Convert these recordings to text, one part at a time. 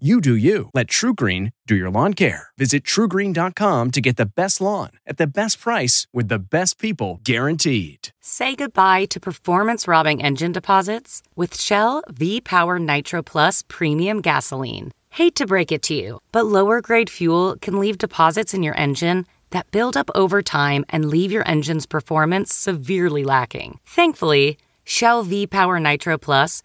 You do you. Let TruGreen do your lawn care. Visit trugreen.com to get the best lawn at the best price with the best people guaranteed. Say goodbye to performance robbing engine deposits with Shell V Power Nitro Plus Premium Gasoline. Hate to break it to you, but lower grade fuel can leave deposits in your engine that build up over time and leave your engine's performance severely lacking. Thankfully, Shell V Power Nitro Plus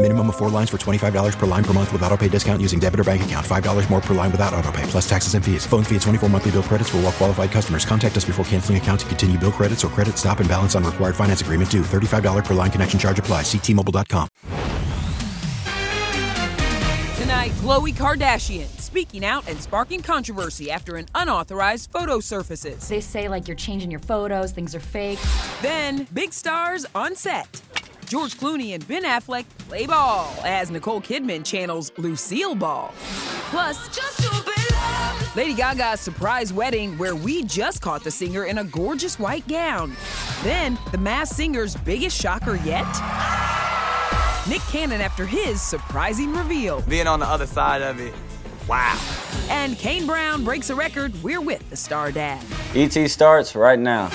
Minimum of four lines for $25 per line per month with auto pay discount using debit or bank account. $5 more per line without auto pay, plus taxes and fees. Phone fee at 24 monthly bill credits for well qualified customers. Contact us before canceling account to continue bill credits or credit stop and balance on required finance agreement due. $35 per line connection charge applies. Ctmobile.com. Tonight, Khloe Kardashian speaking out and sparking controversy after an unauthorized photo surfaces. They say like you're changing your photos, things are fake. Then, big stars on set. George Clooney and Ben Affleck play ball as Nicole Kidman channels Lucille Ball. Plus, Lady Gaga's surprise wedding where we just caught the singer in a gorgeous white gown. Then, the Masked Singer's biggest shocker yet? Nick Cannon after his surprising reveal. Being on the other side of it, wow. And Kane Brown breaks a record. We're with the star dad. ET starts right now.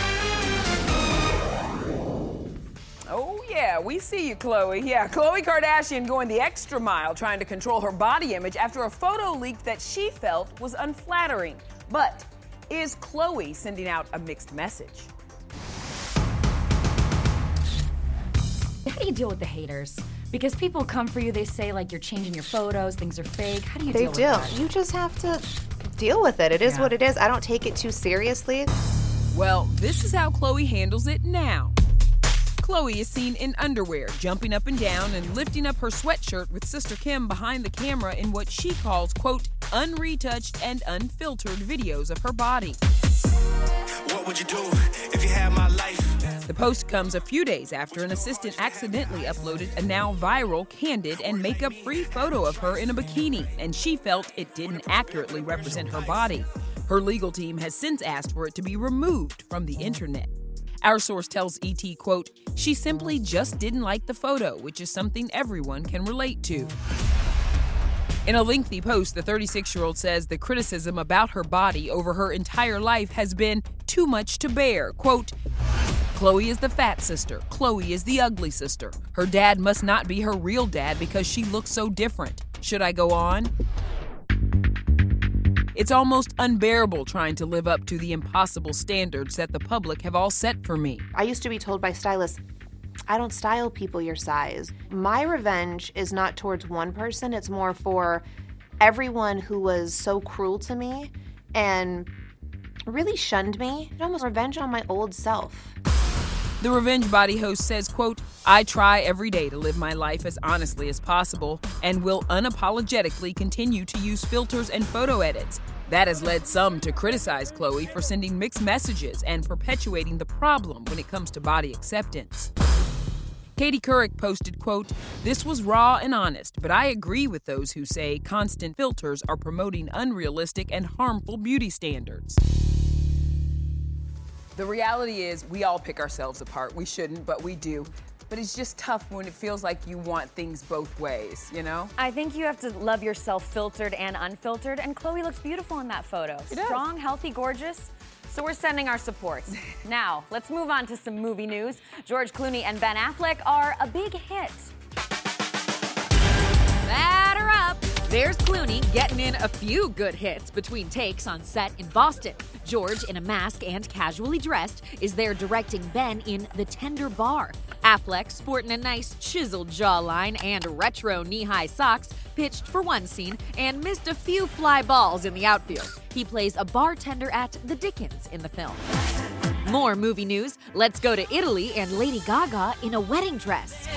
Yeah, we see you, Khloe. Yeah, Khloe Kardashian going the extra mile trying to control her body image after a photo leaked that she felt was unflattering. But is Khloe sending out a mixed message? How do you deal with the haters? Because people come for you, they say like you're changing your photos, things are fake. How do you They deal do. with that? You just have to deal with it. It is Yeah. what it is. I don't take it too seriously. Well, this is how Khloe handles it now. Khloe is seen in underwear, jumping up and down and lifting up her sweatshirt with Sister Kim behind the camera in what she calls, quote, unretouched and unfiltered videos of her body. What would you do if you had my life? The post comes a few days after an assistant accidentally uploaded a now viral, candid, and makeup free photo of her in a bikini, and she felt it didn't accurately represent her body. Her legal team has since asked for it to be removed from the internet. Our source tells ET, quote, she simply just didn't like the photo, which is something everyone can relate to. In a lengthy post, the 36 year old says the criticism about her body over her entire life has been too much to bear. Quote, Khloe is the fat sister. Khloe is the ugly sister. Her dad must not be her real dad because she looks so different. Should I go on? It's almost unbearable trying to live up to the impossible standards that the public have all set for me. I used to be told by stylists, I don't style people your size. My revenge is not towards one person, it's more for everyone who was so cruel to me and really shunned me. It almost revenge on my old self. The Revenge Body host says, quote, I try every day to live my life as honestly as possible and will unapologetically continue to use filters and photo edits. That has led some to criticize Khloe for sending mixed messages and perpetuating the problem when it comes to body acceptance. Katie Couric posted, quote, This was raw and honest, but I agree with those who say constant filters are promoting unrealistic and harmful beauty standards. The reality is, we all pick ourselves apart. We shouldn't, but we do. But it's just tough when it feels like you want things both ways, you know? I think you have to love yourself filtered and unfiltered, and Khloe looks beautiful in that photo. Strong, healthy, gorgeous. So we're sending our support. now, let's move on to some movie news. George Clooney and Ben Affleck are a big hit. Batter up! There's Clooney getting in a few good hits between takes on set in Boston. George, in a mask and casually dressed, is there directing Ben in The Tender Bar. Affleck, sporting a nice chiseled jawline and retro knee high socks, pitched for one scene and missed a few fly balls in the outfield. He plays a bartender at The Dickens in the film. More movie news. Let's go to Italy and Lady Gaga in a wedding dress.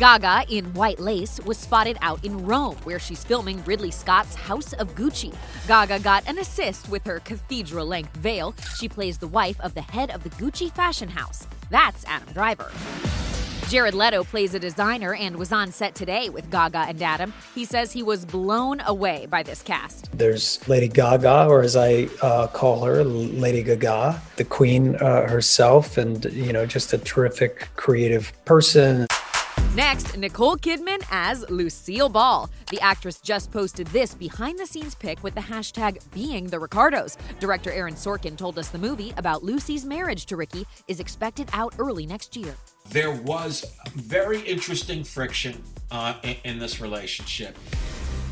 Gaga in white lace was spotted out in Rome, where she's filming Ridley Scott's House of Gucci. Gaga got an assist with her cathedral length veil. She plays the wife of the head of the Gucci fashion house. That's Adam Driver. Jared Leto plays a designer and was on set today with Gaga and Adam. He says he was blown away by this cast. There's Lady Gaga, or as I uh, call her, Lady Gaga, the queen uh, herself, and you know, just a terrific creative person. Next, Nicole Kidman as Lucille Ball. The actress just posted this behind the scenes pic with the hashtag being the Ricardos. Director Aaron Sorkin told us the movie about Lucy's marriage to Ricky is expected out early next year. There was very interesting friction uh, in, in this relationship.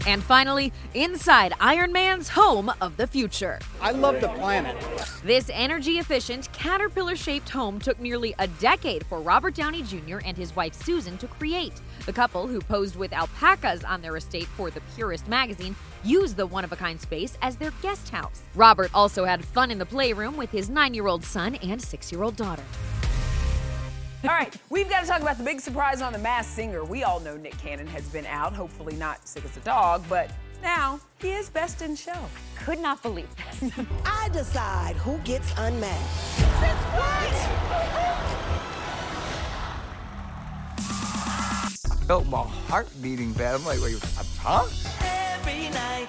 And finally, inside Iron Man's home of the future. I love the planet. This energy efficient, caterpillar shaped home took nearly a decade for Robert Downey Jr. and his wife Susan to create. The couple, who posed with alpacas on their estate for The Purist magazine, used the one of a kind space as their guest house. Robert also had fun in the playroom with his nine year old son and six year old daughter. All right, we've got to talk about the big surprise on The Masked Singer. We all know Nick Cannon has been out, hopefully not sick as a dog, but now he is best in show. Could not believe this. I decide who gets unmasked. Since what? I felt my heart beating bad. I'm like, wait, huh? Every night.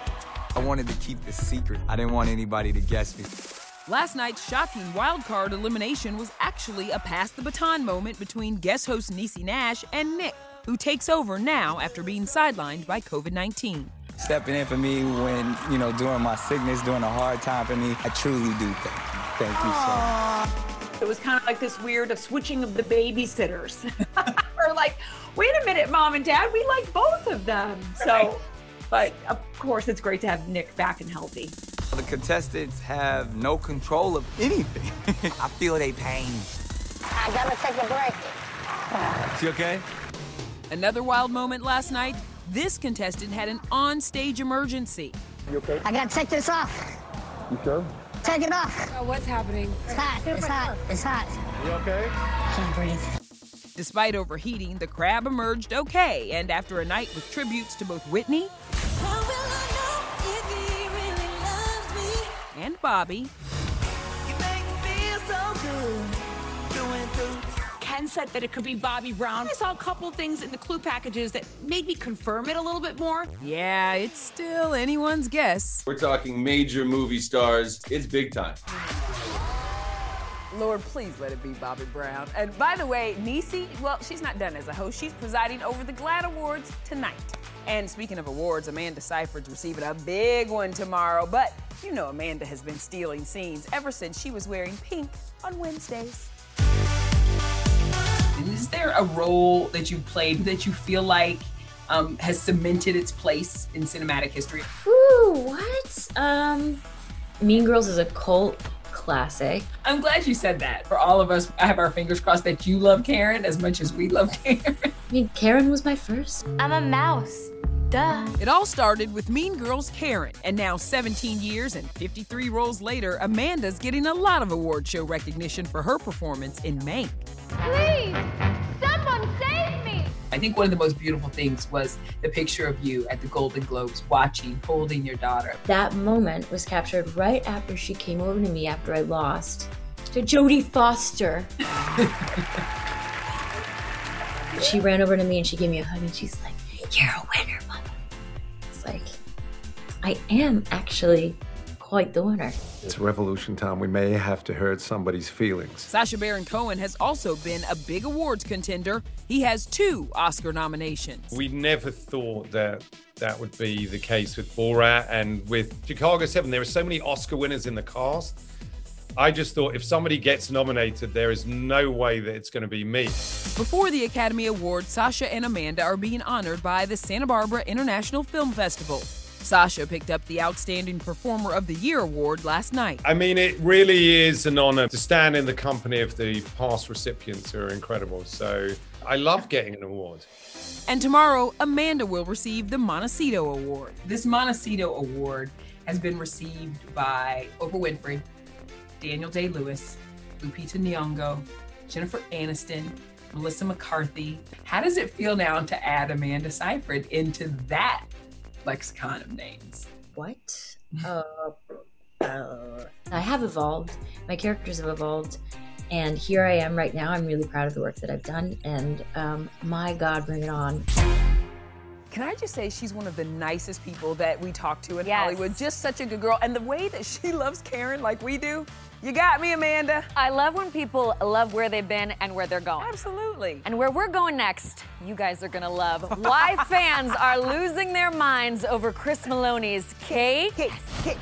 I wanted to keep the secret. I didn't want anybody to guess me. Last night's shocking wildcard elimination was actually a pass the baton moment between guest host Niecy Nash and Nick, who takes over now after being sidelined by COVID 19. Stepping in for me when, you know, during my sickness, during a hard time for me, I truly do thank you. Thank you so much. It was kind of like this weird of switching of the babysitters. We're like, wait a minute, mom and dad, we like both of them. So, but of course, it's great to have Nick back and healthy. The contestants have no control of anything. I feel they pain. I gotta take a break. Is he okay? Another wild moment last night. This contestant had an on-stage emergency. You okay? I gotta take this off. You sure? Take it off. Oh, what's happening? It's hot. It's hot. It's hot. You okay? Can't breathe. Despite overheating, the crab emerged okay, and after a night with tributes to both Whitney and Bobby, Ken said that it could be Bobby Brown. I saw a couple things in the clue packages that made me confirm it a little bit more. yeah, it's still anyone's guess. We're talking major movie stars. It's big time. Lord, please let it be Bobby Brown. And by the way, Niecy, well, she's not done as a host. She's presiding over the GLAAD Awards tonight. And speaking of awards, Amanda Seyfried's receiving a big one tomorrow. But you know Amanda has been stealing scenes ever since she was wearing pink on Wednesdays. Is there a role that you played that you feel like um, has cemented its place in cinematic history? Ooh, what? Um, Mean Girls is a cult classic. I'm glad you said that. For all of us, I have our fingers crossed that you love Karen as much as we love Karen. I mean, Karen was my first. I'm a mouse. Duh. It all started with Mean Girls Karen, and now 17 years and 53 roles later, Amanda's getting a lot of award show recognition for her performance in Mank. Please, someone save me! I think one of the most beautiful things was the picture of you at the Golden Globes watching, holding your daughter. That moment was captured right after she came over to me after I lost to Jodie Foster. she ran over to me and she gave me a hug and she's like, You're a winner, mama. It's like, I am actually quite the winner. It's revolution time. We may have to hurt somebody's feelings. Sacha Baron Cohen has also been a big awards contender. He has two Oscar nominations. We never thought that that would be the case with Borat and with Chicago 7. There are so many Oscar winners in the cast. I just thought if somebody gets nominated, there is no way that it's going to be me. Before the Academy Awards, Sacha and Amanda are being honored by the Santa Barbara International Film Festival. Sacha picked up the Outstanding Performer of the Year award last night. I mean, it really is an honor to stand in the company of the past recipients who are incredible. So I love getting an award. And tomorrow, Amanda will receive the Montecito Award. This Montecito Award has been received by Oprah Winfrey, Daniel Day Lewis, Lupita Nyong'o, Jennifer Aniston, Melissa McCarthy. How does it feel now to add Amanda Seyfried into that lexicon of names? What? Uh, uh, I have evolved. My characters have evolved. And here I am right now. I'm really proud of the work that I've done. And um, my God, bring it on. Can I just say she's one of the nicest people that we talk to in Yes. Hollywood? Just such a good girl. And the way that she loves Karen like we do, you got me, Amanda. I love when people love where they've been and where they're going. Absolutely. And where we're going next, you guys are gonna love. Why fans are losing their minds over Chris Meloni's cake.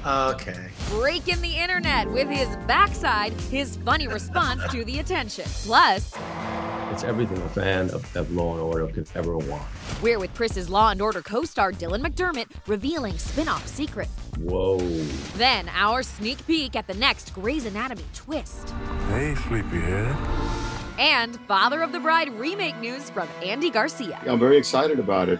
Okay. Breaking the internet with his backside, his funny response to the attention. Plus, It's everything a fan of, of Law and Order could ever want. we're with Chris's Law and Order co-star Dylan McDermott revealing spin-off secret. Whoa. Then our sneak peek at the next Grey's Anatomy twist. Hey, sleepyhead. And Father of the Bride remake news from Andy Garcia. I'm very excited about it.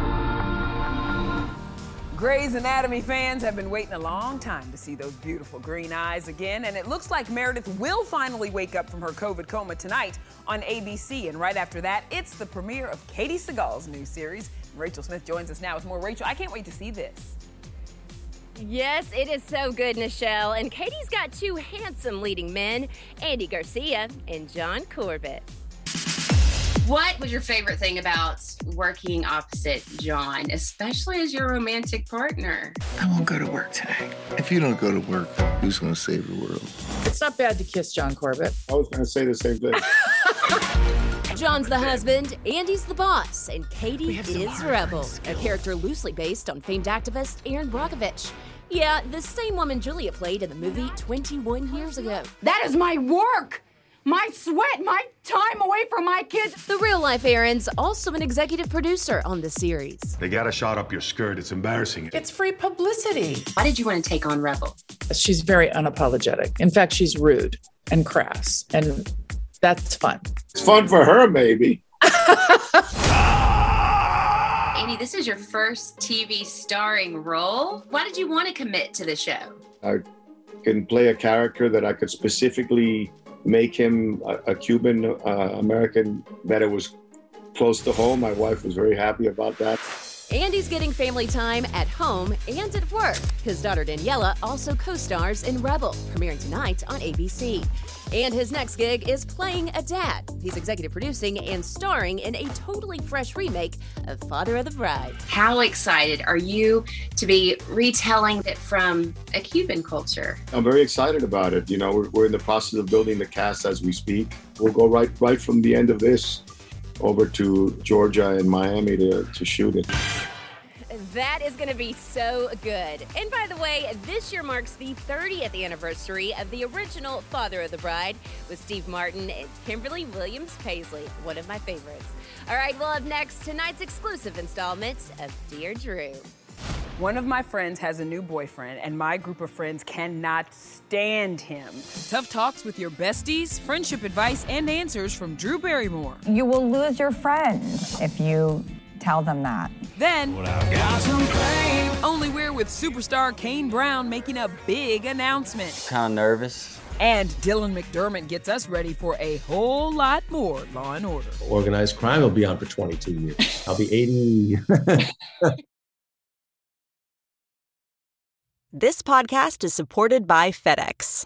Grey's Anatomy fans have been waiting a long time to see those beautiful green eyes again, and it looks like Meredith will finally wake up from her COVID coma tonight on ABC. And right after that, it's the premiere of Katey Sagal's new series. Rachel Smith joins us now with more. Rachel, I can't wait to see this. Yes, it is so good, Nischelle. And Katey's got two handsome leading men, Andy Garcia and John Corbett. What was your favorite thing about working opposite John, especially as your romantic partner? I won't go to work today. If you don't go to work, who's going to save the world? It's not bad to kiss John Corbett. I was going to say the same thing. John's the husband, Andy's the boss, and Katey is Rebel, a character loosely based on famed activist Erin Brockovich. Yeah, the same woman Julia played in the movie 21 years ago. That is my work, my sweat, my time away from my kids. The real life Erin's also an executive producer on the series. They got a shot up your skirt. It's embarrassing. It's free publicity. Why did you want to take on Rebel? She's very unapologetic. In fact, she's rude and crass, and that's fun. It's fun for her, maybe. Andy, this is your first TV starring role. Why did you want to commit to the show? I can play a character that I could specifically make him a, a Cuban uh, American that it was close to home. My wife was very happy about that. Andy's getting family time at home and at work. His daughter Daniela also co stars in Rebel, premiering tonight on ABC. And his next gig is playing a dad. He's executive producing and starring in a totally fresh remake of Father of the Bride. How excited are you to be retelling it from a Cuban culture? I'm very excited about it. You know, we're, we're in the process of building the cast as we speak. We'll go right right from the end of this over to Georgia and Miami to, to shoot it. That is going to be so good. And by the way, this year marks the 30th anniversary of the original Father of the Bride with Steve Martin and Kimberly Williams Paisley, one of my favorites. All right, well, up next, tonight's exclusive installment of Dear Drew. One of my friends has a new boyfriend, and my group of friends cannot stand him. Tough talks with your besties, friendship advice, and answers from Drew Barrymore. You will lose your friends if you tell them that. Then, only we're with superstar Kane Brown making a big announcement. Kind of nervous. And Dylan McDermott gets us ready for a whole lot more Law and Order. Organized crime will be on for 22 years. I'll be 80. This podcast is supported by FedEx.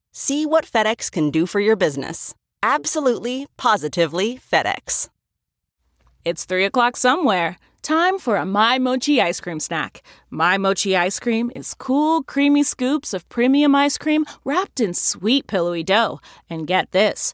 See what FedEx can do for your business. Absolutely, positively FedEx. It's 3 o'clock somewhere. Time for a My Mochi ice cream snack. My Mochi ice cream is cool, creamy scoops of premium ice cream wrapped in sweet, pillowy dough. And get this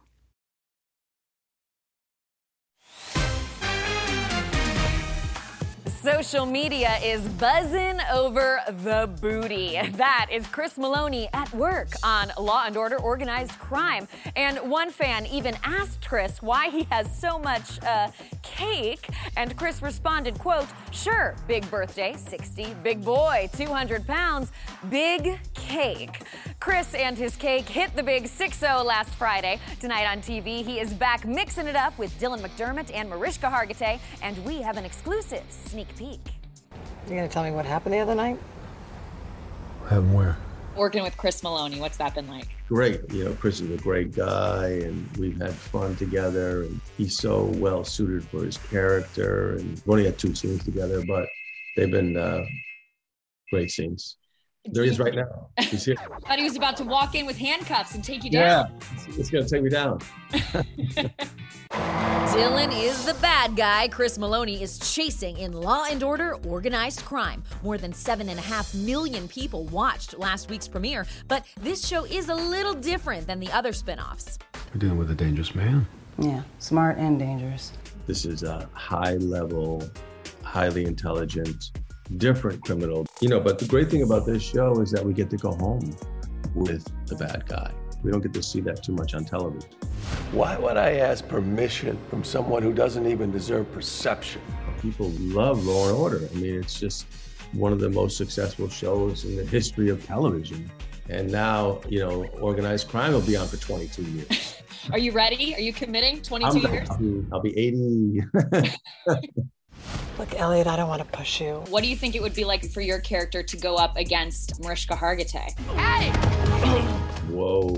Social media is buzzing over the booty. That is Chris Meloni at work on Law and Order Organized Crime. And one fan even asked Chris why he has so much uh, cake. And Chris responded, quote, sure, big birthday, 60, big boy, 200 pounds, big cake. Chris and his cake hit the big 6-0 last Friday. Tonight on TV, he is back mixing it up with Dylan McDermott and Mariska Hargitay. And we have an exclusive sneak peek. You're gonna tell me what happened the other night? Happened where? Working with Chris Meloni, what's that been like? Great. You know, Chris is a great guy, and we've had fun together. And he's so well suited for his character. And we've only had two scenes together, but they've been uh, great scenes. There he is right now. He's here. Thought he was about to walk in with handcuffs and take you down. Yeah, it's gonna take me down. Dylan is the bad guy Chris Meloni is chasing in Law and Order Organized Crime. More than 7.5 million people watched last week's premiere, but this show is a little different than the other spin offs. We're dealing with a dangerous man. Yeah, smart and dangerous. This is a high level, highly intelligent, different criminal. You know, but the great thing about this show is that we get to go home with the bad guy. We don't get to see that too much on television. Why would I ask permission from someone who doesn't even deserve perception? People love Law and Order. I mean, it's just one of the most successful shows in the history of television. And now, you know, organized crime will be on for 22 years. Are you ready? Are you committing? 22 I'm- years? I'll be, I'll be 80. Look, Elliot, I don't want to push you. What do you think it would be like for your character to go up against Mariska Hargitay? Whoa,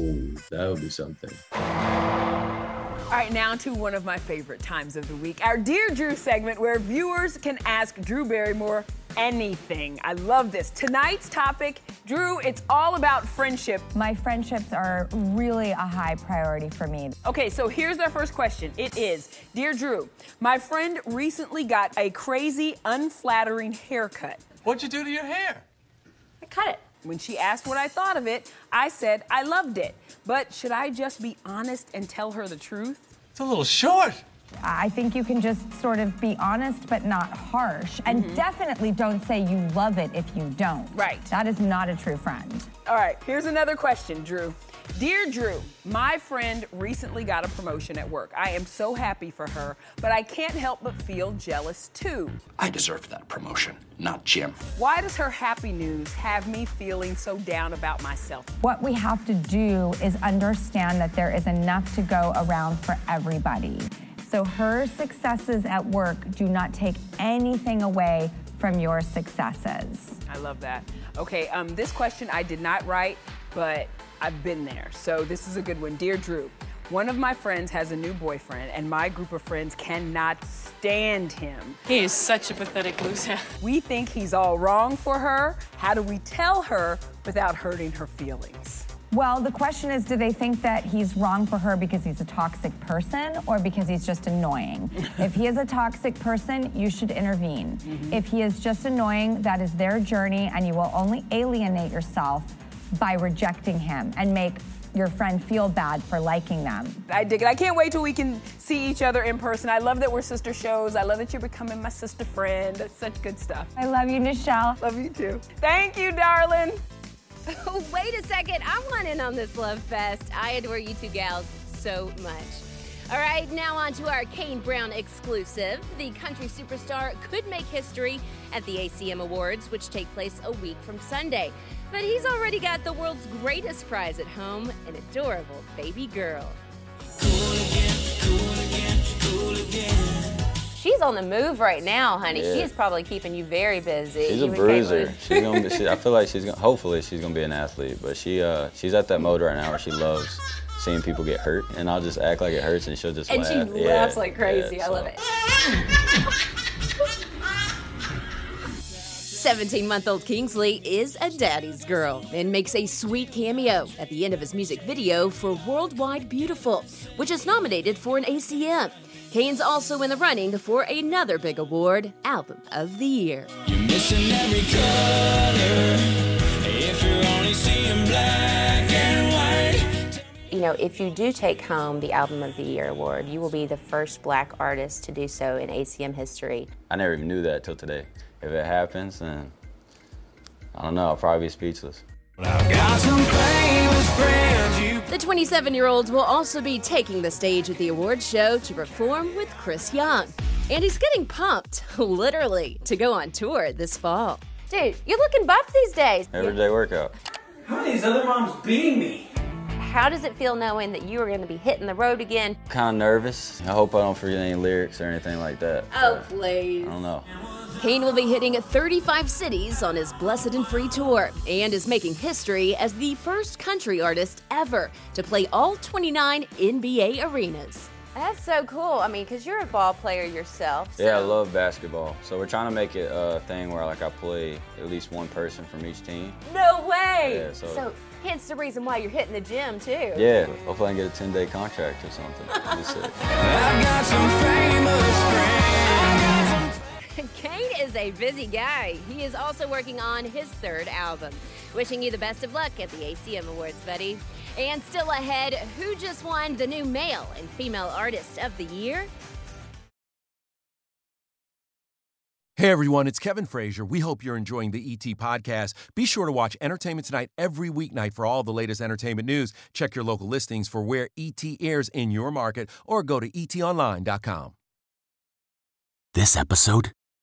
that would be something. All right, now to one of my favorite times of the week, our Dear Drew segment, where viewers can ask Drew Barrymore anything. I love this. Tonight's topic, Drew, it's all about friendship. My friendships are really a high priority for me. Okay, so here's our first question. It is Dear Drew, my friend recently got a crazy, unflattering haircut. What'd you do to your hair? I cut it. When she asked what I thought of it, I said I loved it. But should I just be honest and tell her the truth? It's a little short. I think you can just sort of be honest but not harsh. And mm-hmm. definitely don't say you love it if you don't. Right. That is not a true friend. All right, here's another question, Drew. Dear Drew, my friend recently got a promotion at work. I am so happy for her, but I can't help but feel jealous too. I deserved that promotion, not Jim. Why does her happy news have me feeling so down about myself? What we have to do is understand that there is enough to go around for everybody. So her successes at work do not take anything away from your successes. I love that. Okay, um, this question I did not write, but I've been there. So this is a good one. Dear Drew, One of my friends has a new boyfriend, and my group of friends cannot stand him. He is such a pathetic loser. We think he's all wrong for her. How do we tell her without hurting her feelings? Well, the question is do they think that he's wrong for her because he's a toxic person or because he's just annoying? if he is a toxic person, you should intervene. Mm-hmm. If he is just annoying, that is their journey, and you will only alienate yourself by rejecting him and make your friend feel bad for liking them. I dig it. I can't wait till we can see each other in person. I love that we're sister shows. I love that you're becoming my sister friend. That's such good stuff. I love you, Nischelle. Love you too. Thank you, darling. Oh, wait a second. I want in on this love fest. I adore you two gals so much. All right, now on to our Kane Brown exclusive. The country superstar could make history at the ACM Awards, which take place a week from Sunday. But he's already got the world's greatest prize at home an adorable baby girl. She's on the move right now, honey. Yeah. She's probably keeping you very busy. She's You a and bruiser. She's gonna be. She, I feel like she's gonna. Hopefully, she's gonna be an athlete. But she, uh, she's at that mode right now where she loves seeing people get hurt, and I'll just act like it hurts, and she'll just And laugh. she Yeah, laughs like crazy. yeah, I love it. 17 month old Kingsley is a daddy's girl and makes a sweet cameo at the end of his music video for Worldwide Beautiful, which is nominated for an ACM. Kane's also in the running for another big award, Album of the Year. You're missing every color if you're only seeing black and white. You know, if you do take home the Album of the Year award, you will be the first black artist to do so in ACM history. I never even knew that till today. If it happens, then I don't know. I'll probably be speechless. The 27 year old will also be taking the stage at the awards show to perform with Chris Young. And he's getting pumped, literally, to go on tour this fall. Dude, you're looking buff these days. Everyday workout. How are these other moms beating me? How does it feel knowing that you are going to be hitting the road again? Kind of nervous. I hope I don't forget any lyrics or anything like that. Oh, please. I don't know. Kane will be hitting 35 cities on his Blessed and Free tour and is making history as the first country artist ever to play all 29 NBA arenas. That's so cool. I mean, because you're a ball player yourself. Yeah, I love basketball. So we're trying to make it a thing where like I play at least one person from each team. No way! Yeah, so- hence the reason why you're hitting the gym, too. Yeah, hopefully I can get a 10 day contract or something. Kane is a busy guy. He is also working on his third album. Wishing you the best of luck at the ACM Awards, buddy. And still ahead, who just won the new male and female artist of the year? Hey everyone, it's Kevin Frazier. We hope you're enjoying the ET podcast. Be sure to watch Entertainment Tonight every weeknight for all the latest entertainment news. Check your local listings for where ET airs in your market or go to etonline.com. This episode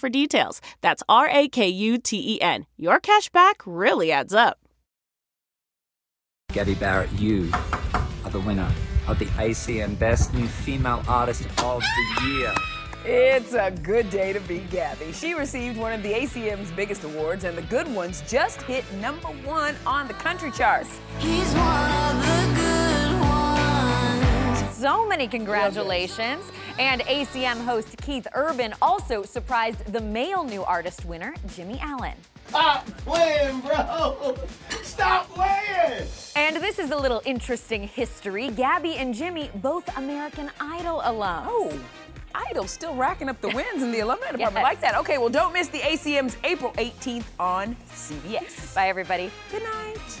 for details. That's R A K U T E N. Your cash back really adds up. Gabby Barrett, you are the winner of the ACM Best New Female Artist of the Year. It's a good day to be Gabby. She received one of the ACM's biggest awards, and the good ones just hit number one on the country charts. He's one of the good ones. So many congratulations. And ACM host Keith Urban also surprised the male new artist winner, Jimmy Allen. Stop playing, bro! Stop playing! And this is a little interesting history. Gabby and Jimmy, both American Idol alums. Oh. Idol still racking up the wins in the alumni department. Yes. Like that. Okay, well, don't miss the ACM's April 18th on CBS. Bye, everybody. Good night.